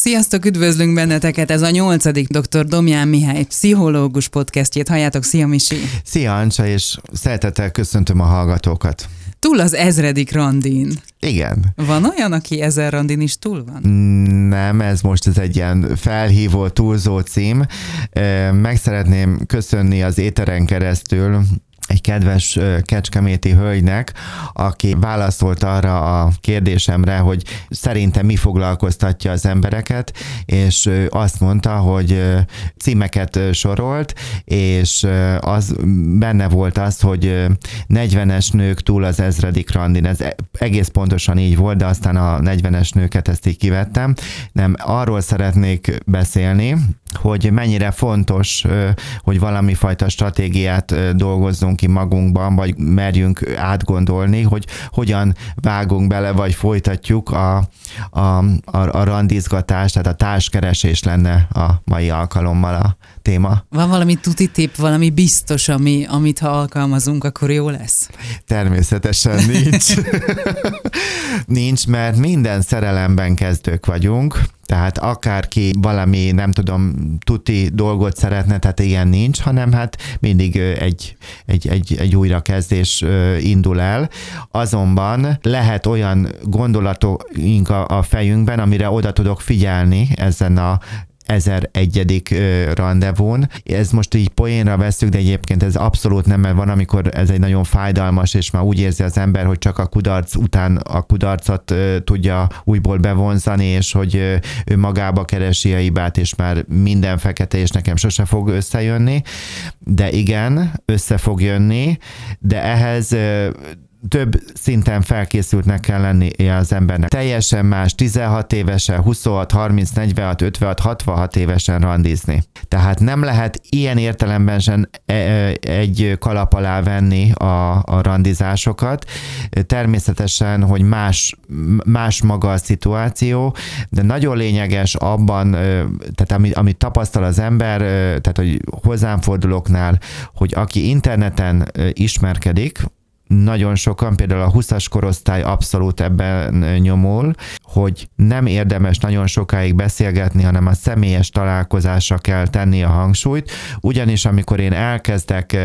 Sziasztok, üdvözlünk benneteket! Ez a nyolcadik dr. Domján Mihály pszichológus podcastjét. Halljátok, szia Misi! Szia Ancsa, és szeretettel köszöntöm a hallgatókat. Túl az ezredik randin. Igen. Van olyan, aki ezer randin is túl van? Nem, ez most ez egy ilyen felhívó, túlzó cím. Meg szeretném köszönni az éteren keresztül egy kedves kecskeméti hölgynek, aki válaszolt arra a kérdésemre, hogy szerintem mi foglalkoztatja az embereket, és azt mondta, hogy címeket sorolt, és az benne volt az, hogy 40-es nők túl az ezredik randin. Ez egész pontosan így volt, de aztán a 40-es nőket ezt így kivettem. Nem, arról szeretnék beszélni, hogy mennyire fontos, hogy valami fajta stratégiát dolgozzunk ki magunkban, vagy merjünk átgondolni, hogy hogyan vágunk bele, vagy folytatjuk a, a, a, a randizgatást, tehát a társkeresés lenne a mai alkalommal a téma. Van valami tuti tip, valami biztos, ami, amit ha alkalmazunk, akkor jó lesz? Természetesen nincs. nincs, mert minden szerelemben kezdők vagyunk, tehát akárki valami, nem tudom, tuti dolgot szeretne, tehát ilyen nincs, hanem hát mindig egy, egy, egy, egy újrakezdés indul el. Azonban lehet olyan gondolatunk a, a fejünkben, amire oda tudok figyelni ezen a 1001. rendezvún. Ez most így poénra veszük, de egyébként ez abszolút nem, mert van, amikor ez egy nagyon fájdalmas, és már úgy érzi az ember, hogy csak a kudarc után a kudarcot tudja újból bevonzani, és hogy ő magába keresi a hibát, és már minden fekete, és nekem sose fog összejönni. De igen, össze fog jönni, de ehhez több szinten felkészültnek kell lenni az embernek. Teljesen más 16 évesen, 26, 30, 46, 56, 66 évesen randizni. Tehát nem lehet ilyen értelemben sem e, e, egy kalap alá venni a, a randizásokat. Természetesen, hogy más, más maga a szituáció, de nagyon lényeges abban, tehát amit, amit tapasztal az ember, tehát hogy hozzám fordulóknál, hogy aki interneten ismerkedik, nagyon sokan, például a 20-as korosztály abszolút ebben nyomul, hogy nem érdemes nagyon sokáig beszélgetni, hanem a személyes találkozásra kell tenni a hangsúlyt, ugyanis amikor én elkezdek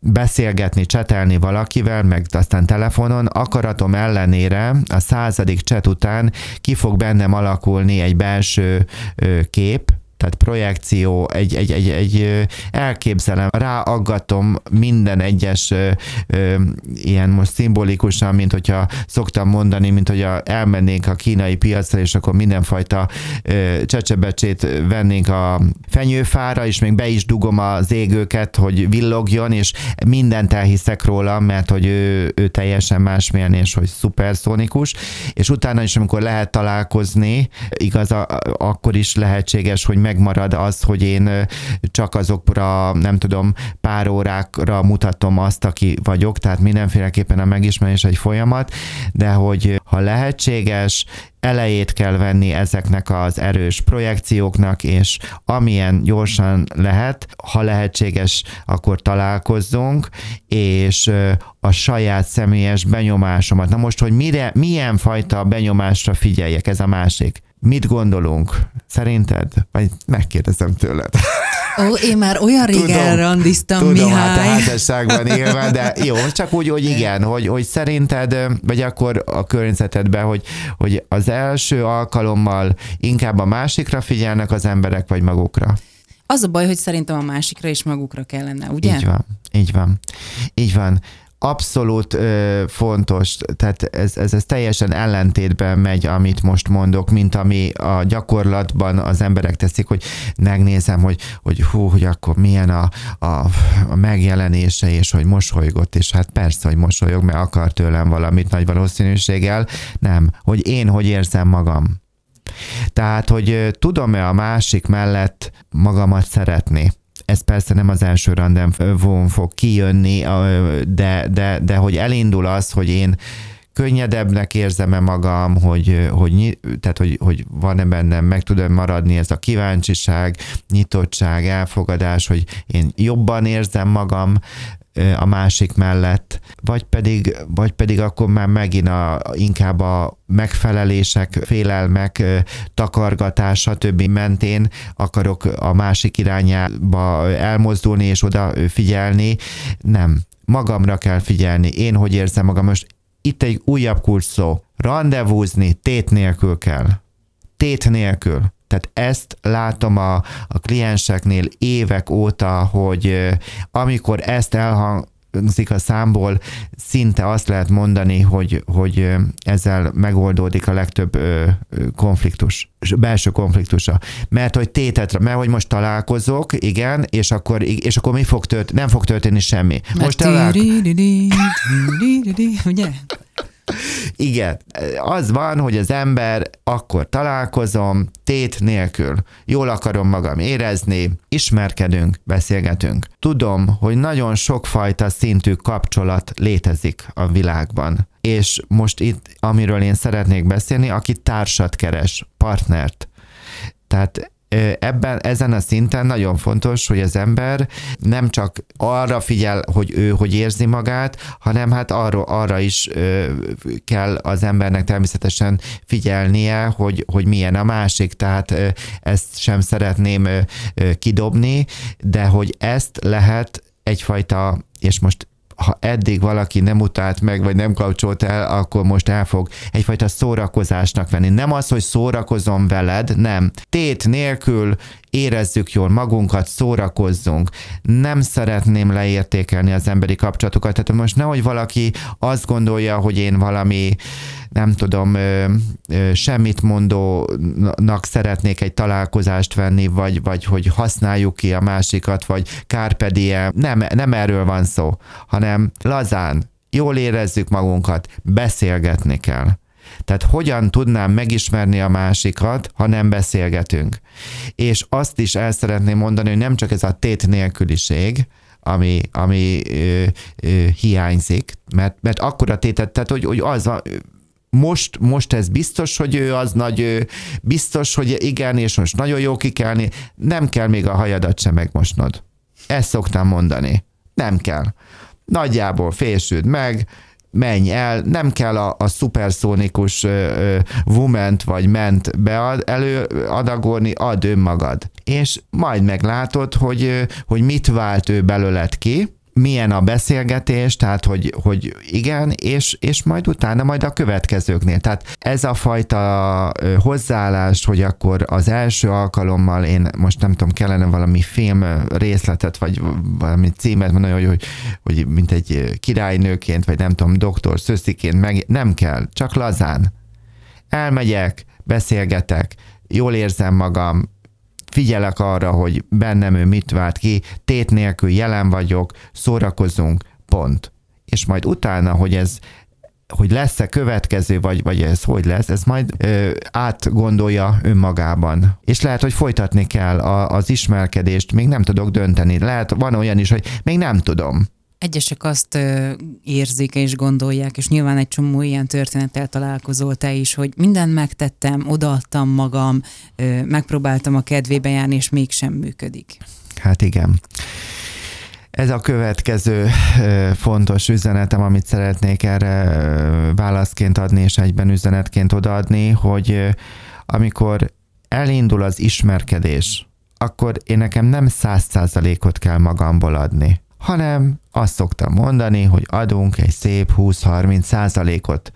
beszélgetni, csetelni valakivel, meg aztán telefonon, akaratom ellenére a századik cset után ki fog bennem alakulni egy belső kép, tehát projekció, egy, egy, egy, egy elképzelem, ráaggatom minden egyes ilyen most szimbolikusan, mint hogyha szoktam mondani, mint hogy elmennénk a kínai piacra, és akkor mindenfajta csecsebecsét vennénk a fenyőfára, és még be is dugom az égőket, hogy villogjon, és mindent elhiszek róla, mert hogy ő, ő teljesen másmilyen, és hogy szuperszónikus, és utána is, amikor lehet találkozni, igaz, akkor is lehetséges, hogy megmarad az, hogy én csak azokra, nem tudom, pár órákra mutatom azt, aki vagyok, tehát mindenféleképpen a megismerés egy folyamat, de hogy ha lehetséges, elejét kell venni ezeknek az erős projekcióknak, és amilyen gyorsan lehet, ha lehetséges, akkor találkozzunk, és a saját személyes benyomásomat. Na most, hogy mire, milyen fajta benyomásra figyeljek, ez a másik. Mit gondolunk? Szerinted? Vagy megkérdezem tőled. Ó, én már olyan régen randiztam, tudom, Mihály. hát a házasságban élve, de jó, csak úgy, hogy igen, hogy, hogy szerinted, vagy akkor a környezetedben, hogy, hogy az első alkalommal inkább a másikra figyelnek az emberek, vagy magukra? Az a baj, hogy szerintem a másikra is magukra kellene, ugye? Így van, így van. Így van abszolút ö, fontos, tehát ez, ez, ez teljesen ellentétben megy, amit most mondok, mint ami a gyakorlatban az emberek teszik, hogy megnézem, hogy, hogy hú, hogy akkor milyen a, a, a megjelenése, és hogy mosolygott, és hát persze, hogy mosolyog, mert akar tőlem valamit nagy valószínűséggel, nem, hogy én hogy érzem magam. Tehát, hogy tudom-e a másik mellett magamat szeretni ez persze nem az első randevún fog kijönni, de, de, de hogy elindul az, hogy én könnyedebbnek érzem-e magam, hogy, hogy, tehát, hogy, hogy van-e bennem, meg tudom maradni ez a kíváncsiság, nyitottság, elfogadás, hogy én jobban érzem magam, a másik mellett, vagy pedig, vagy pedig akkor már megint a, inkább a megfelelések, félelmek, takargatás, stb. mentén akarok a másik irányába elmozdulni és oda figyelni. Nem, magamra kell figyelni, én hogy érzem magam. Most itt egy újabb kulcs szó. Rendezvúzni tét nélkül kell. Tét nélkül. Tehát ezt látom a, a klienseknél évek óta, hogy amikor ezt elhangzik a számból, szinte azt lehet mondani, hogy, hogy ezzel megoldódik a legtöbb konfliktus, belső konfliktusa. Mert hogy tétetre, mert hogy most találkozok, igen, és akkor, és akkor mi fog történni? Nem fog történni semmi. Most találkozok. Ugye? Igen, az van, hogy az ember akkor találkozom, tét nélkül. Jól akarom magam érezni, ismerkedünk, beszélgetünk. Tudom, hogy nagyon sokfajta szintű kapcsolat létezik a világban. És most itt, amiről én szeretnék beszélni, aki társat keres, partnert. Tehát ebben, ezen a szinten nagyon fontos, hogy az ember nem csak arra figyel, hogy ő hogy érzi magát, hanem hát arra, arra is kell az embernek természetesen figyelnie, hogy, hogy milyen a másik, tehát ezt sem szeretném kidobni, de hogy ezt lehet egyfajta, és most ha eddig valaki nem utált meg, vagy nem kapcsolt el, akkor most el fog egyfajta szórakozásnak venni. Nem az, hogy szórakozom veled, nem. Tét nélkül érezzük jól magunkat, szórakozzunk. Nem szeretném leértékelni az emberi kapcsolatokat, tehát most nehogy valaki azt gondolja, hogy én valami nem tudom, semmit mondónak szeretnék egy találkozást venni, vagy, vagy hogy használjuk ki a másikat, vagy kárpedie. Nem, nem erről van szó, hanem lazán, jól érezzük magunkat, beszélgetni kell. Tehát hogyan tudnám megismerni a másikat, ha nem beszélgetünk. És azt is el szeretném mondani, hogy nem csak ez a tét nélküliség, ami, ami ö, ö, hiányzik, mert, mert a tétet, tehát hogy, hogy az a, most, most ez biztos, hogy ő az nagy, biztos, hogy igen, és most nagyon jó kikelni, nem kell még a hajadat sem megmosnod. Ezt szoktam mondani. Nem kell. Nagyjából fésüld meg, menj el, nem kell a, a szuperszónikus woman vagy ment bead, előadagolni, add önmagad. És majd meglátod, hogy, hogy mit vált ő belőled ki, milyen a beszélgetés, tehát hogy, hogy igen, és, és majd utána majd a következőknél. Tehát ez a fajta hozzáállás, hogy akkor az első alkalommal én most nem tudom, kellene valami film részletet, vagy valami címet mondani, hogy, hogy, hogy mint egy királynőként, vagy nem tudom, doktor szösziként, meg nem kell, csak lazán. Elmegyek, beszélgetek, jól érzem magam, figyelek arra, hogy bennem ő mit vált ki, tét nélkül jelen vagyok, szórakozunk, pont. És majd utána, hogy ez hogy lesz-e következő, vagy, vagy ez hogy lesz, ez majd ö, átgondolja önmagában. És lehet, hogy folytatni kell a, az ismerkedést, még nem tudok dönteni. Lehet, van olyan is, hogy még nem tudom. Egyesek azt érzik és gondolják, és nyilván egy csomó ilyen történettel találkozol te is, hogy mindent megtettem, odaadtam magam, megpróbáltam a kedvébe járni, és mégsem működik. Hát igen. Ez a következő fontos üzenetem, amit szeretnék erre válaszként adni, és egyben üzenetként odaadni, hogy amikor elindul az ismerkedés, akkor én nekem nem száz százalékot kell magamból adni hanem azt szoktam mondani, hogy adunk egy szép 20-30 százalékot.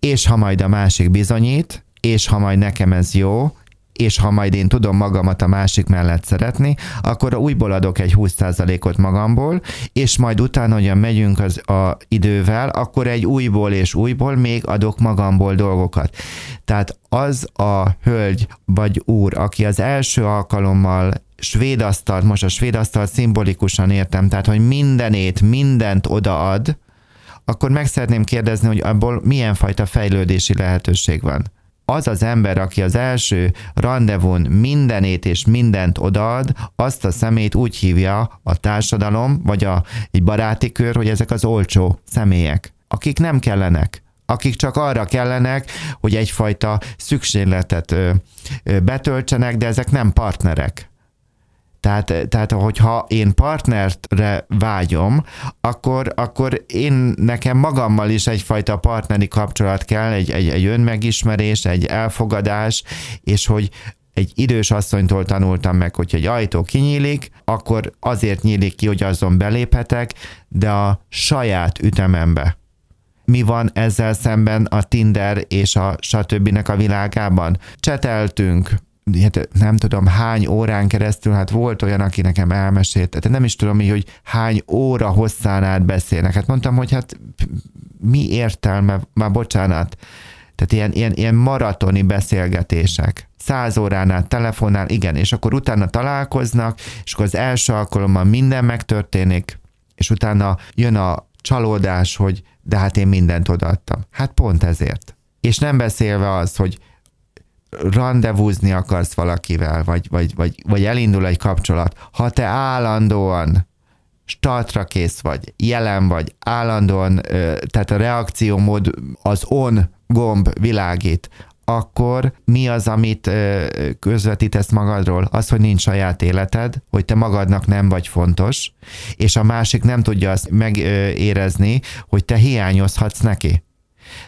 És ha majd a másik bizonyít, és ha majd nekem ez jó, és ha majd én tudom magamat a másik mellett szeretni, akkor újból adok egy 20%-ot magamból, és majd utána, hogyan megyünk az a idővel, akkor egy újból és újból még adok magamból dolgokat. Tehát az a hölgy vagy úr, aki az első alkalommal svéd asztalt, most a svéd asztalt szimbolikusan értem, tehát hogy mindenét, mindent odaad, akkor meg szeretném kérdezni, hogy abból milyen fajta fejlődési lehetőség van. Az az ember, aki az első randevun mindenét és mindent odaad, azt a szemét úgy hívja a társadalom, vagy a, egy baráti kör, hogy ezek az olcsó személyek, akik nem kellenek akik csak arra kellenek, hogy egyfajta szükségletet ö, ö, betöltsenek, de ezek nem partnerek. Tehát, tehát hogyha én partnerre vágyom, akkor, akkor én nekem magammal is egyfajta partneri kapcsolat kell, egy, egy, egy önmegismerés, egy elfogadás, és hogy egy idős asszonytól tanultam meg, hogy egy ajtó kinyílik, akkor azért nyílik ki, hogy azon beléphetek, de a saját ütemembe. Mi van ezzel szemben a Tinder és a stb. a világában? Cseteltünk, hát nem tudom hány órán keresztül, hát volt olyan, aki nekem elmesélt, tehát nem is tudom, hogy hány óra hosszán át beszélnek. Hát mondtam, hogy hát mi értelme, már bocsánat, tehát ilyen, ilyen, ilyen maratoni beszélgetések. Száz órán át telefonál, igen, és akkor utána találkoznak, és akkor az első alkalommal minden megtörténik, és utána jön a csalódás, hogy de hát én mindent odaadtam. Hát pont ezért. És nem beszélve az, hogy randevúzni akarsz valakivel, vagy, vagy, vagy, vagy elindul egy kapcsolat, ha te állandóan startra kész vagy, jelen vagy, állandóan, tehát a reakciómód az on gomb világít, akkor mi az, amit közvetítesz magadról? Az, hogy nincs saját életed, hogy te magadnak nem vagy fontos, és a másik nem tudja azt megérezni, hogy te hiányozhatsz neki.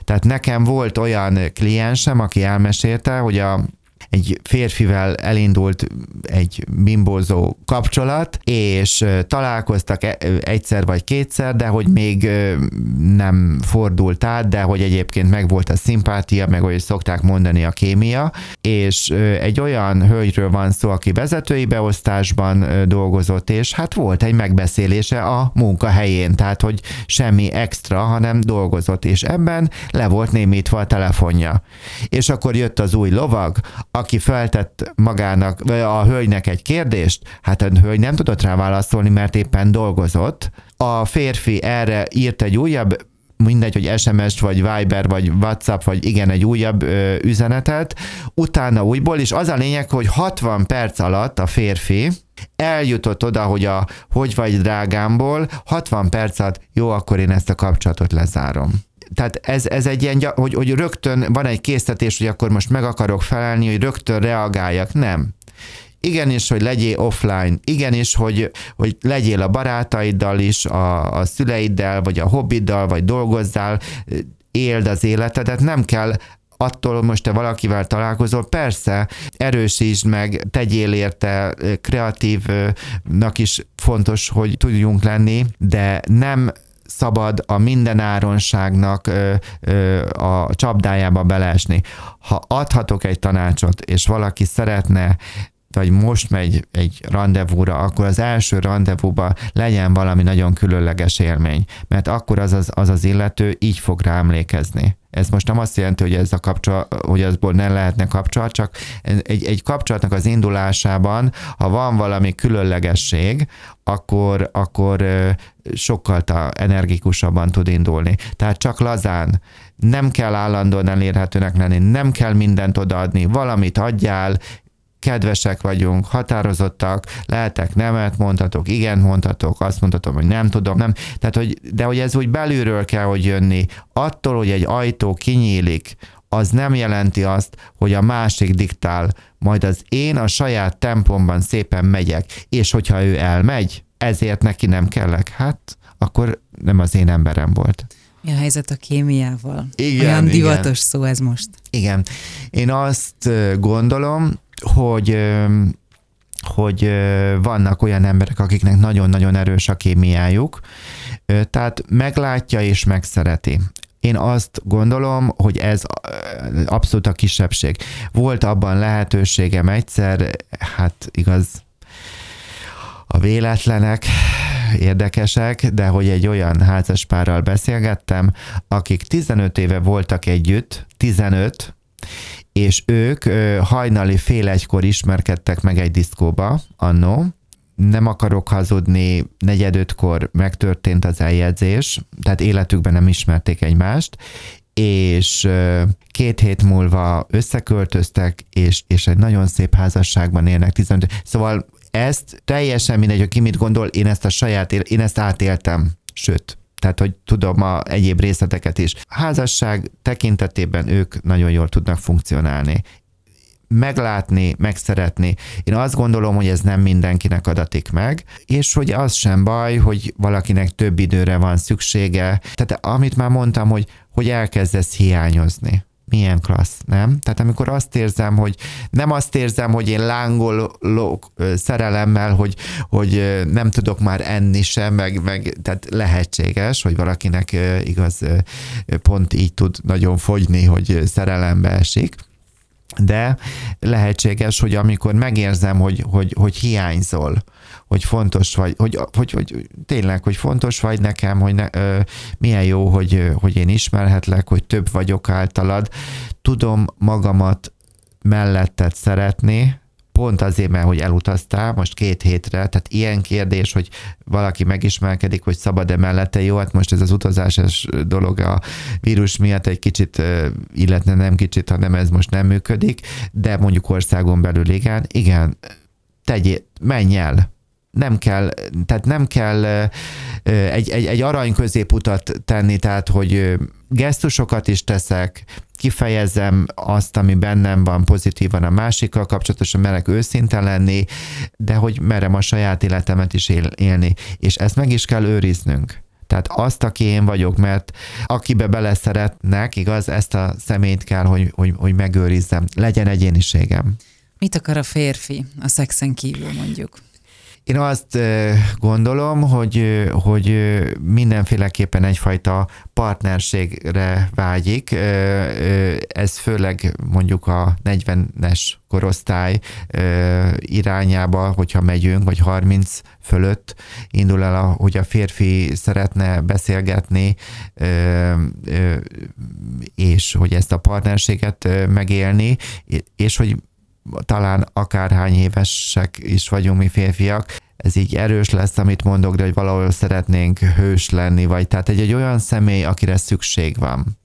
Tehát nekem volt olyan kliensem, aki elmesélte, hogy a egy férfivel elindult egy bimbózó kapcsolat, és találkoztak e, egyszer vagy kétszer, de hogy még nem fordult át, de hogy egyébként meg volt a szimpátia, meg hogy szokták mondani a kémia, és egy olyan hölgyről van szó, aki vezetői beosztásban dolgozott, és hát volt egy megbeszélése a munkahelyén, tehát hogy semmi extra, hanem dolgozott, és ebben le volt némítva a telefonja. És akkor jött az új lovag, aki feltett magának, vagy a hölgynek egy kérdést, hát a hölgy nem tudott rá válaszolni, mert éppen dolgozott. A férfi erre írt egy újabb mindegy, hogy SMS vagy Viber vagy WhatsApp, vagy igen, egy újabb ö, üzenetet, utána újból, és az a lényeg, hogy 60 perc alatt a férfi eljutott oda, hogy a hogy vagy drágámból 60 perc alatt, jó, akkor én ezt a kapcsolatot lezárom tehát ez, ez egy ilyen, hogy, hogy rögtön van egy késztetés, hogy akkor most meg akarok felelni, hogy rögtön reagáljak. Nem. Igenis, hogy legyél offline, igenis, hogy, hogy legyél a barátaiddal is, a, a szüleiddel, vagy a hobbiddal, vagy dolgozzál, éld az életedet, nem kell attól most te valakivel találkozol, persze erősítsd meg, tegyél érte, kreatívnak is fontos, hogy tudjunk lenni, de nem szabad a mindenáronságnak a csapdájába beleesni. Ha adhatok egy tanácsot, és valaki szeretne vagy most megy egy rendezvúra, akkor az első rendezvúba legyen valami nagyon különleges élmény, mert akkor az az, az, az illető így fog rá emlékezni. Ez most nem azt jelenti, hogy ez a kapcsolat, hogy azból nem lehetne kapcsolat, csak egy, egy kapcsolatnak az indulásában, ha van valami különlegesség, akkor, akkor sokkal energikusabban tud indulni. Tehát csak lazán, nem kell állandóan elérhetőnek lenni, nem kell mindent odaadni, valamit adjál, kedvesek vagyunk, határozottak, lehetek nemet mondhatok, igen mondhatok, azt mondhatom, hogy nem tudom, nem. Tehát, hogy, de hogy ez úgy belülről kell, hogy jönni. Attól, hogy egy ajtó kinyílik, az nem jelenti azt, hogy a másik diktál, majd az én a saját tempomban szépen megyek, és hogyha ő elmegy, ezért neki nem kellek, hát akkor nem az én emberem volt. Mi a helyzet a kémiával? Igen, Olyan divatos igen. szó ez most. Igen. Én azt gondolom, hogy hogy vannak olyan emberek, akiknek nagyon-nagyon erős a kémiájuk, tehát meglátja és megszereti. Én azt gondolom, hogy ez abszolút a kisebbség. Volt abban lehetőségem egyszer, hát igaz, a véletlenek érdekesek, de hogy egy olyan házaspárral beszélgettem, akik 15 éve voltak együtt, 15, és ők hajnali fél egykor ismerkedtek meg egy diszkóba annó, nem akarok hazudni, negyedötkor megtörtént az eljegyzés, tehát életükben nem ismerték egymást, és két hét múlva összeköltöztek, és, és egy nagyon szép házasságban élnek 15. Szóval ezt teljesen mindegy, hogy ki mit gondol, én ezt a saját, én ezt átéltem, sőt, tehát hogy tudom a egyéb részleteket is. A házasság tekintetében ők nagyon jól tudnak funkcionálni. meglátni, megszeretni. Én azt gondolom, hogy ez nem mindenkinek adatik meg, és hogy az sem baj, hogy valakinek több időre van szüksége. Tehát amit már mondtam, hogy, hogy elkezdesz hiányozni milyen klassz, nem? Tehát amikor azt érzem, hogy nem azt érzem, hogy én lángolok szerelemmel, hogy, hogy nem tudok már enni sem, meg, meg tehát lehetséges, hogy valakinek igaz pont így tud nagyon fogyni, hogy szerelembe esik, de lehetséges, hogy amikor megérzem, hogy, hogy, hogy hiányzol, hogy fontos vagy, hogy, hogy, hogy tényleg, hogy fontos vagy nekem, hogy ne, ö, milyen jó, hogy, hogy én ismerhetlek, hogy több vagyok általad, tudom magamat melletted szeretni, pont azért, mert hogy elutaztál most két hétre, tehát ilyen kérdés, hogy valaki megismerkedik, hogy szabad-e mellette, jó, hát most ez az utazásos dolog a vírus miatt egy kicsit, illetve nem kicsit, hanem ez most nem működik, de mondjuk országon belül igen, igen, tegyél, menj el, nem kell, tehát nem kell egy, egy, egy arany középutat tenni, tehát hogy gesztusokat is teszek, kifejezem azt, ami bennem van pozitívan a másikkal kapcsolatosan, merek őszinte lenni, de hogy merem a saját életemet is él, élni. És ezt meg is kell őriznünk. Tehát azt, aki én vagyok, mert akibe beleszeretnek, igaz, ezt a személyt kell, hogy, hogy, hogy megőrizzem. Legyen egyéniségem. Mit akar a férfi a szexen kívül mondjuk? Én azt gondolom, hogy, hogy mindenféleképpen egyfajta partnerségre vágyik. Ez főleg mondjuk a 40-es korosztály irányába, hogyha megyünk, vagy 30 fölött indul el, hogy a férfi szeretne beszélgetni, és hogy ezt a partnerséget megélni, és hogy talán akárhány évesek is vagyunk mi férfiak, ez így erős lesz, amit mondok, de hogy valahol szeretnénk hős lenni, vagy tehát egy, egy olyan személy, akire szükség van.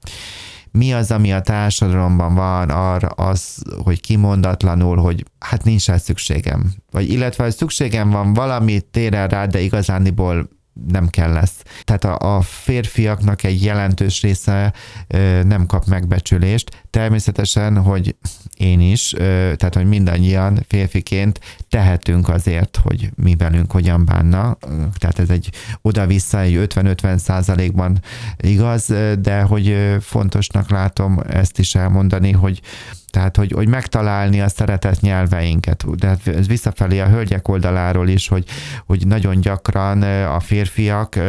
Mi az, ami a társadalomban van arra az, hogy kimondatlanul, hogy hát nincs rá szükségem. Vagy illetve, hogy szükségem van valami téren rá, de igazániból nem kell lesz. Tehát a, a férfiaknak egy jelentős része ö, nem kap megbecsülést. Természetesen, hogy én is, ö, tehát hogy mindannyian férfiként tehetünk azért, hogy mi velünk hogyan bánna. Tehát ez egy oda-vissza egy 50-50 százalékban igaz, de hogy fontosnak látom ezt is elmondani, hogy tehát, hogy, hogy megtalálni a szeretett nyelveinket. De hát ez visszafelé a hölgyek oldaláról is, hogy, hogy nagyon gyakran a férfiak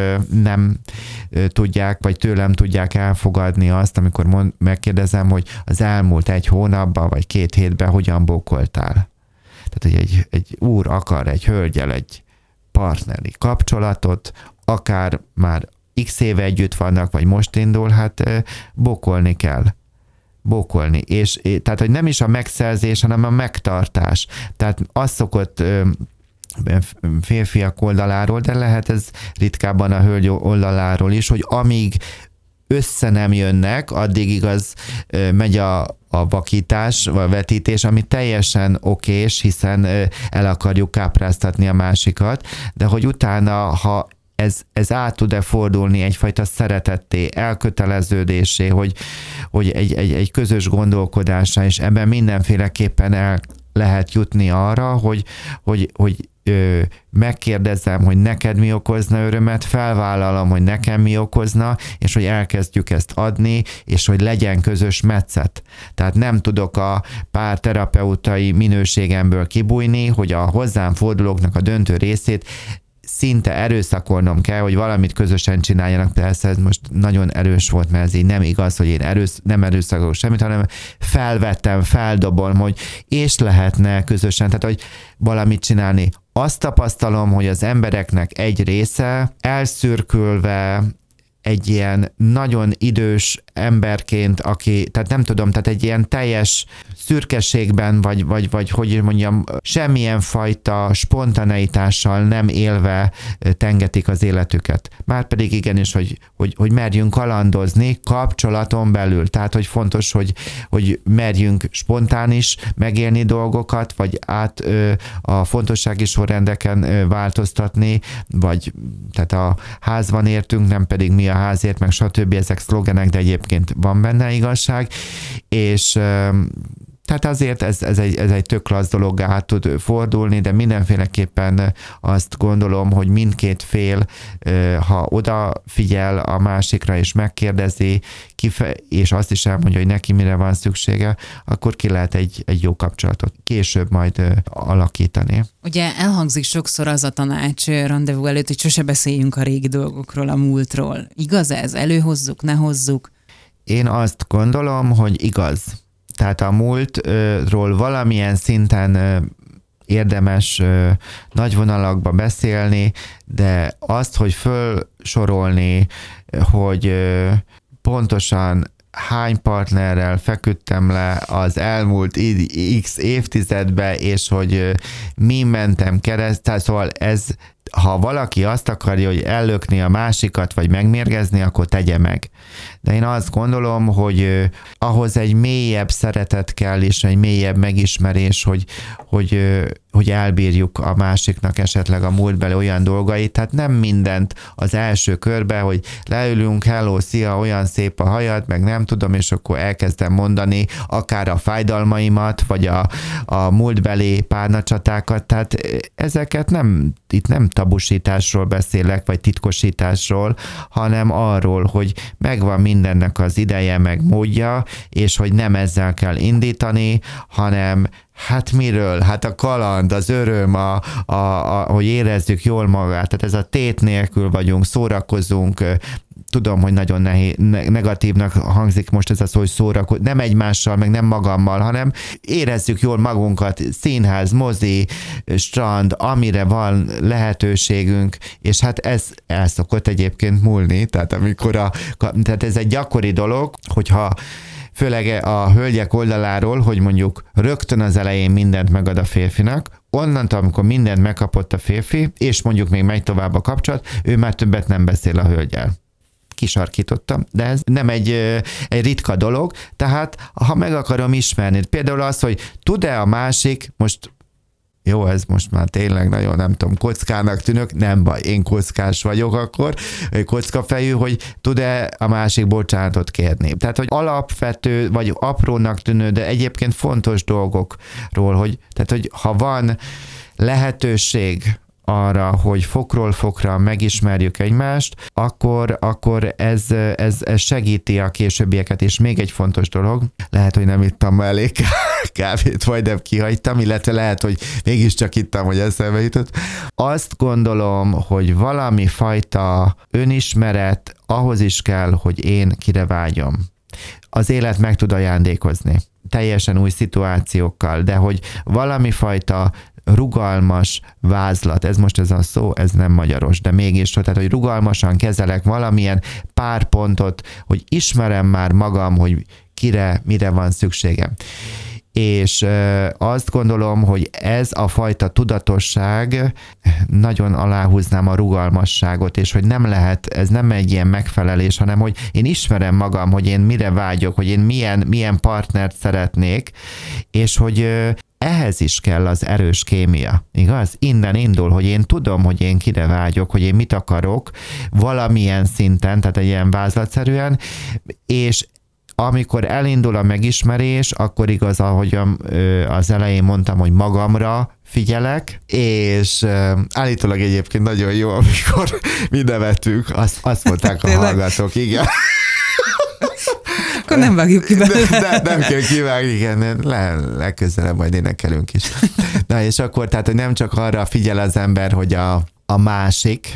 nem tudják, vagy tőlem tudják elfogadni azt, amikor mond, megkérdezem, hogy az elmúlt egy hónapban, vagy két hétben hogyan bókoltál. Tehát, hogy egy, egy úr akar egy hölgyel egy partneri kapcsolatot, akár már x éve együtt vannak, vagy most indul, hát bokolni kell bókolni. És, tehát, hogy nem is a megszerzés, hanem a megtartás. Tehát az szokott férfiak oldaláról, de lehet ez ritkábban a hölgy oldaláról is, hogy amíg össze nem jönnek, addig igaz megy a, a vakítás, vagy vetítés, ami teljesen okés, hiszen el akarjuk kápráztatni a másikat, de hogy utána, ha ez, ez át tud-e fordulni egyfajta szeretetté, elköteleződésé, hogy, hogy egy, egy, egy közös gondolkodásra, és ebben mindenféleképpen el lehet jutni arra, hogy, hogy, hogy ö, megkérdezem, hogy neked mi okozna örömet, felvállalom, hogy nekem mi okozna, és hogy elkezdjük ezt adni, és hogy legyen közös metszet. Tehát nem tudok a pár terapeutai minőségemből kibújni, hogy a hozzám fordulóknak a döntő részét szinte erőszakolnom kell, hogy valamit közösen csináljanak. Persze ez most nagyon erős volt, mert ez így nem igaz, hogy én erősz, nem erőszakolok semmit, hanem felvettem, feldobom, hogy és lehetne közösen, tehát hogy valamit csinálni. Azt tapasztalom, hogy az embereknek egy része elszürkülve, egy ilyen nagyon idős emberként, aki, tehát nem tudom, tehát egy ilyen teljes szürkeségben, vagy, vagy, vagy hogy mondjam, semmilyen fajta spontaneitással nem élve tengetik az életüket. Márpedig igenis, hogy, hogy, hogy merjünk kalandozni kapcsolaton belül. Tehát, hogy fontos, hogy, hogy merjünk spontán is megélni dolgokat, vagy át ö, a fontossági sorrendeken ö, változtatni, vagy tehát a házban értünk, nem pedig mi a házért, meg stb. Ezek szlogenek, de egyébként van benne igazság, és Tehát azért ez, ez, egy, ez egy tök klassz dologgá át tud fordulni, de mindenféleképpen azt gondolom, hogy mindkét fél, ha odafigyel a másikra és megkérdezi, kife- és azt is elmondja, hogy neki mire van szüksége, akkor ki lehet egy, egy jó kapcsolatot később majd alakítani. Ugye elhangzik sokszor az a tanács rendezvú előtt, hogy sose beszéljünk a régi dolgokról, a múltról. Igaz ez? Előhozzuk, ne hozzuk? Én azt gondolom, hogy igaz tehát a múltról valamilyen szinten érdemes nagy vonalakba beszélni, de azt, hogy fölsorolni, hogy pontosan hány partnerrel feküdtem le az elmúlt x évtizedbe, és hogy mi mentem keresztül, szóval ez, ha valaki azt akarja, hogy ellökni a másikat, vagy megmérgezni, akkor tegye meg. De én azt gondolom, hogy ahhoz egy mélyebb szeretet kell, és egy mélyebb megismerés, hogy, hogy, hogy elbírjuk a másiknak esetleg a múltbeli olyan dolgait. Tehát nem mindent az első körbe, hogy leülünk, hello, szia, olyan szép a hajad, meg nem tudom, és akkor elkezdem mondani akár a fájdalmaimat, vagy a, a múltbeli párnacsatákat. Tehát ezeket nem, itt nem tabusításról beszélek, vagy titkosításról, hanem arról, hogy megvan mindennek az ideje, meg módja, és hogy nem ezzel kell indítani, hanem Hát miről? Hát a kaland, az öröm, a, a, a, hogy érezzük jól magát. Tehát ez a tét nélkül vagyunk, szórakozunk, tudom, hogy nagyon nehéz, negatívnak hangzik most ez a szó, hogy szórakoz, nem egymással, meg nem magammal, hanem érezzük jól magunkat, színház, mozi, strand, amire van lehetőségünk, és hát ez el szokott egyébként múlni, tehát amikor a, tehát ez egy gyakori dolog, hogyha főleg a hölgyek oldaláról, hogy mondjuk rögtön az elején mindent megad a férfinak, onnantól, amikor mindent megkapott a férfi, és mondjuk még megy tovább a kapcsolat, ő már többet nem beszél a hölgyel kisarkítottam, de ez nem egy, egy ritka dolog, tehát ha meg akarom ismerni, például az, hogy tud-e a másik, most jó, ez most már tényleg nagyon nem tudom, kockának tűnök, nem baj, én kockás vagyok akkor, kockafejű, hogy tud-e a másik bocsánatot kérni. Tehát, hogy alapvető, vagy aprónak tűnő, de egyébként fontos dolgokról, hogy, tehát, hogy ha van lehetőség arra, hogy fokról fokra megismerjük egymást, akkor, akkor ez, ez, ez segíti a későbbieket. És még egy fontos dolog, lehet, hogy nem ittam elég kávét, majdnem kihagytam, illetve lehet, hogy mégiscsak ittam, hogy eszembe jutott. Azt gondolom, hogy valami fajta önismeret ahhoz is kell, hogy én kire vágyom. Az élet meg tud ajándékozni teljesen új szituációkkal, de hogy valami fajta rugalmas vázlat, ez most ez a szó, ez nem magyaros, de mégis, tehát hogy rugalmasan kezelek valamilyen pár pontot, hogy ismerem már magam, hogy kire, mire van szükségem. És azt gondolom, hogy ez a fajta tudatosság nagyon aláhúznám a rugalmasságot, és hogy nem lehet, ez nem egy ilyen megfelelés, hanem hogy én ismerem magam, hogy én mire vágyok, hogy én milyen, milyen partnert szeretnék, és hogy ehhez is kell az erős kémia, igaz? Innen indul, hogy én tudom, hogy én kire vágyok, hogy én mit akarok, valamilyen szinten, tehát egy ilyen vázlatszerűen, és amikor elindul a megismerés, akkor igaz, ahogy az elején mondtam, hogy magamra figyelek, és állítólag egyébként nagyon jó, amikor mi nevetünk, azt, azt mondták a hallgatók, igen. Akkor nem vágjuk ki belőle. De, de, nem kell kivágni, igen, le, legközelebb majd énekelünk is. Na és akkor, tehát, hogy nem csak arra figyel az ember, hogy a, a másik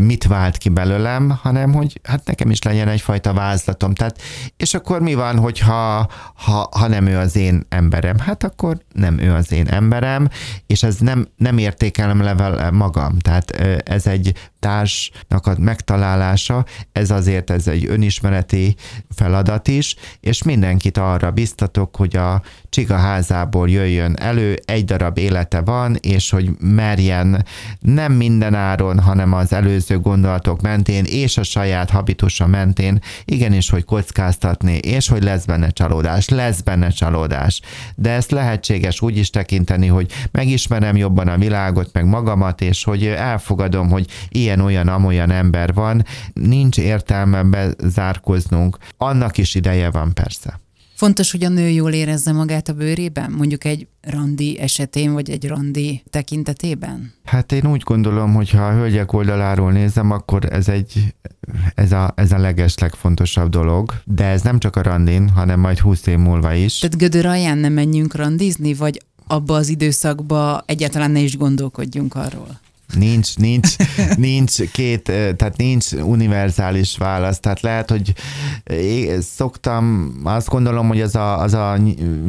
mit vált ki belőlem, hanem hogy hát nekem is legyen egyfajta vázlatom. Tehát, és akkor mi van, hogyha ha, ha nem ő az én emberem? Hát akkor nem ő az én emberem, és ez nem, nem értékelem level magam. Tehát ez egy társnak a megtalálása, ez azért ez egy önismereti feladat is, és mindenkit arra biztatok, hogy a csiga házából jöjjön elő, egy darab élete van, és hogy merjen nem minden áron, hanem az előző gondolatok mentén, és a saját habitusa mentén, igenis, hogy kockáztatni, és hogy lesz benne csalódás, lesz benne csalódás. De ezt lehetséges úgy is tekinteni, hogy megismerem jobban a világot, meg magamat, és hogy elfogadom, hogy ilyen-olyan, amolyan ember van, nincs értelme bezárkoznunk. Annak is ideje van persze. Fontos, hogy a nő jól érezze magát a bőrében, mondjuk egy randi esetén, vagy egy randi tekintetében? Hát én úgy gondolom, hogy ha a hölgyek oldaláról nézem, akkor ez egy ez a, ez a leges legfontosabb dolog, de ez nem csak a randin, hanem majd 20 év múlva is. Tehát gödör alján nem menjünk randizni, vagy abba az időszakba egyáltalán ne is gondolkodjunk arról? Nincs, nincs, nincs két, tehát nincs univerzális válasz. Tehát lehet, hogy szoktam, azt gondolom, hogy az a, az a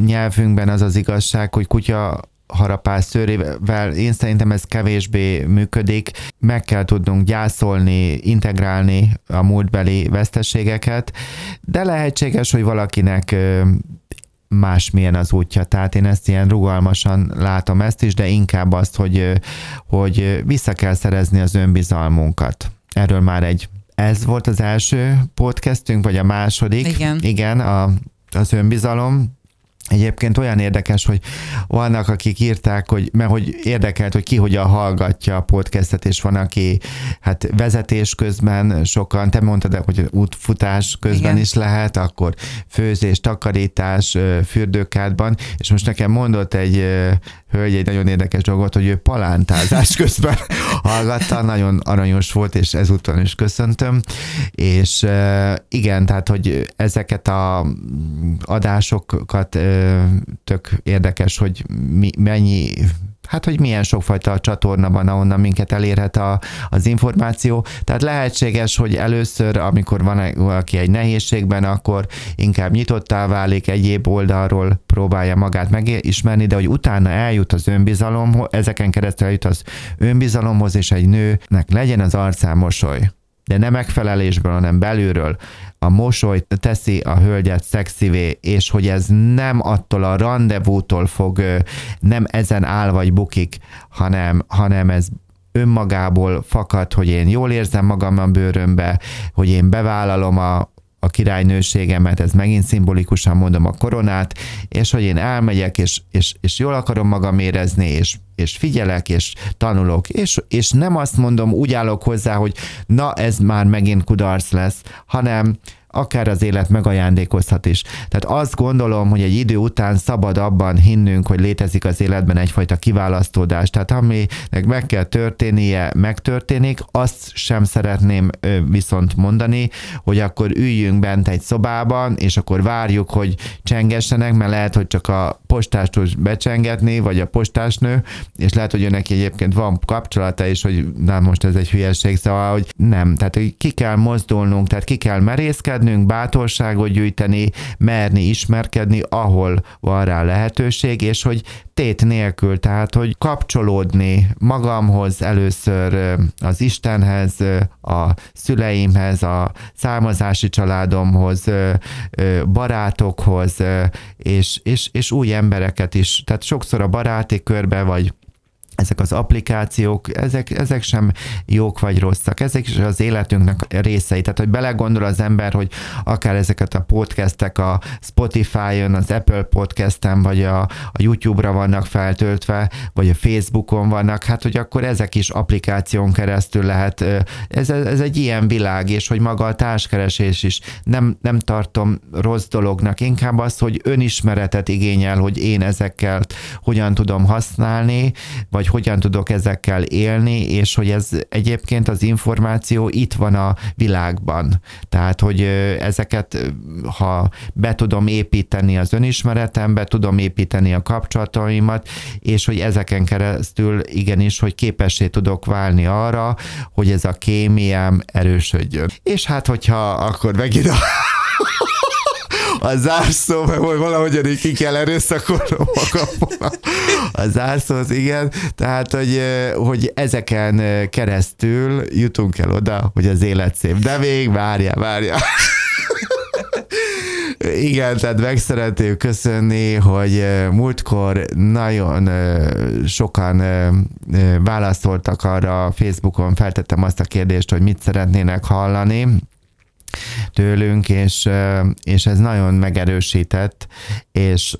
nyelvünkben az az igazság, hogy kutya harapás szőrével, én szerintem ez kevésbé működik. Meg kell tudnunk gyászolni, integrálni a múltbeli veszteségeket, de lehetséges, hogy valakinek másmilyen az útja. Tehát én ezt ilyen rugalmasan látom ezt is, de inkább azt, hogy, hogy vissza kell szerezni az önbizalmunkat. Erről már egy ez volt az első podcastünk, vagy a második. Igen. Igen, a, az önbizalom. Egyébként olyan érdekes, hogy vannak, akik írták, hogy, mert hogy érdekelt, hogy ki hogyan hallgatja a podcastet, és van, aki hát vezetés közben sokan, te mondtad, hogy útfutás közben Igen. is lehet, akkor főzés, takarítás, fürdőkádban, és most nekem mondott egy hölgy egy nagyon érdekes dolgot, hogy ő palántázás közben hallgatta, nagyon aranyos volt, és ezúton is köszöntöm, és igen, tehát, hogy ezeket a adásokat tök érdekes, hogy mi, mennyi hát hogy milyen sokfajta csatorna van, ahonnan minket elérhet a, az információ. Tehát lehetséges, hogy először, amikor van valaki egy nehézségben, akkor inkább nyitottá válik, egyéb oldalról próbálja magát megismerni, de hogy utána eljut az önbizalomhoz, ezeken keresztül eljut az önbizalomhoz, és egy nőnek legyen az arcán mosoly de nem megfelelésből, hanem belülről. A mosoly teszi a hölgyet szexivé, és hogy ez nem attól a rendezvútól fog, nem ezen áll vagy bukik, hanem, hanem ez önmagából fakad, hogy én jól érzem magam a bőrömbe, hogy én bevállalom a, a királynőségemet, ez megint szimbolikusan mondom a koronát, és hogy én elmegyek, és, és, és jól akarom magam érezni, és, és figyelek, és tanulok, és, és nem azt mondom, úgy állok hozzá, hogy na ez már megint kudarc lesz, hanem akár az élet megajándékozhat is. Tehát azt gondolom, hogy egy idő után szabad abban hinnünk, hogy létezik az életben egyfajta kiválasztódás. Tehát aminek meg kell történnie, megtörténik. Azt sem szeretném viszont mondani, hogy akkor üljünk bent egy szobában, és akkor várjuk, hogy csengessenek, mert lehet, hogy csak a postást tud becsengetni, vagy a postásnő, és lehet, hogy önnek egyébként van kapcsolata is, hogy na most ez egy hülyeség, szóval, hogy nem. Tehát, hogy ki kell mozdulnunk, tehát ki kell merészkedni, bennünk bátorságot gyűjteni, merni ismerkedni, ahol van rá lehetőség, és hogy tét nélkül, tehát hogy kapcsolódni magamhoz először az Istenhez, a szüleimhez, a származási családomhoz, barátokhoz, és, és, és új embereket is. Tehát sokszor a baráti körbe, vagy ezek az applikációk, ezek, ezek sem jók vagy rosszak, ezek is az életünknek részei. Tehát, hogy belegondol az ember, hogy akár ezeket a podcastek a Spotify-on, az Apple podcasten, vagy a, a YouTube-ra vannak feltöltve, vagy a Facebookon vannak, hát hogy akkor ezek is applikáción keresztül lehet, ez, ez egy ilyen világ, és hogy maga a társkeresés is. Nem, nem tartom rossz dolognak, inkább az, hogy önismeretet igényel, hogy én ezekkel hogyan tudom használni, vagy hogy hogyan tudok ezekkel élni, és hogy ez egyébként az információ itt van a világban. Tehát, hogy ezeket, ha be tudom építeni az önismeretembe, tudom építeni a kapcsolataimat, és hogy ezeken keresztül igenis, hogy képessé tudok válni arra, hogy ez a kémiám erősödjön. És hát, hogyha akkor megint a a zárszó, mert valahogy így ki kell erőszakolnom magam. A zárszóhoz, igen. Tehát, hogy, hogy ezeken keresztül jutunk el oda, hogy az élet szép. De még várja, várja. Igen, tehát meg szeretném köszönni, hogy múltkor nagyon sokan válaszoltak arra Facebookon, feltettem azt a kérdést, hogy mit szeretnének hallani, tőlünk, és, és ez nagyon megerősített, és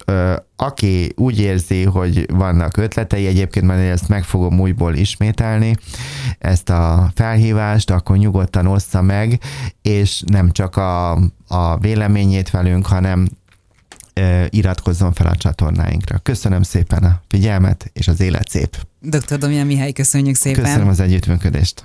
aki úgy érzi, hogy vannak ötletei, egyébként már ezt meg fogom újból ismételni, ezt a felhívást, akkor nyugodtan ossza meg, és nem csak a, a véleményét velünk, hanem iratkozzon fel a csatornáinkra. Köszönöm szépen a figyelmet, és az élet szép. Dr. Domján Mihály, köszönjük szépen. Köszönöm az együttműködést.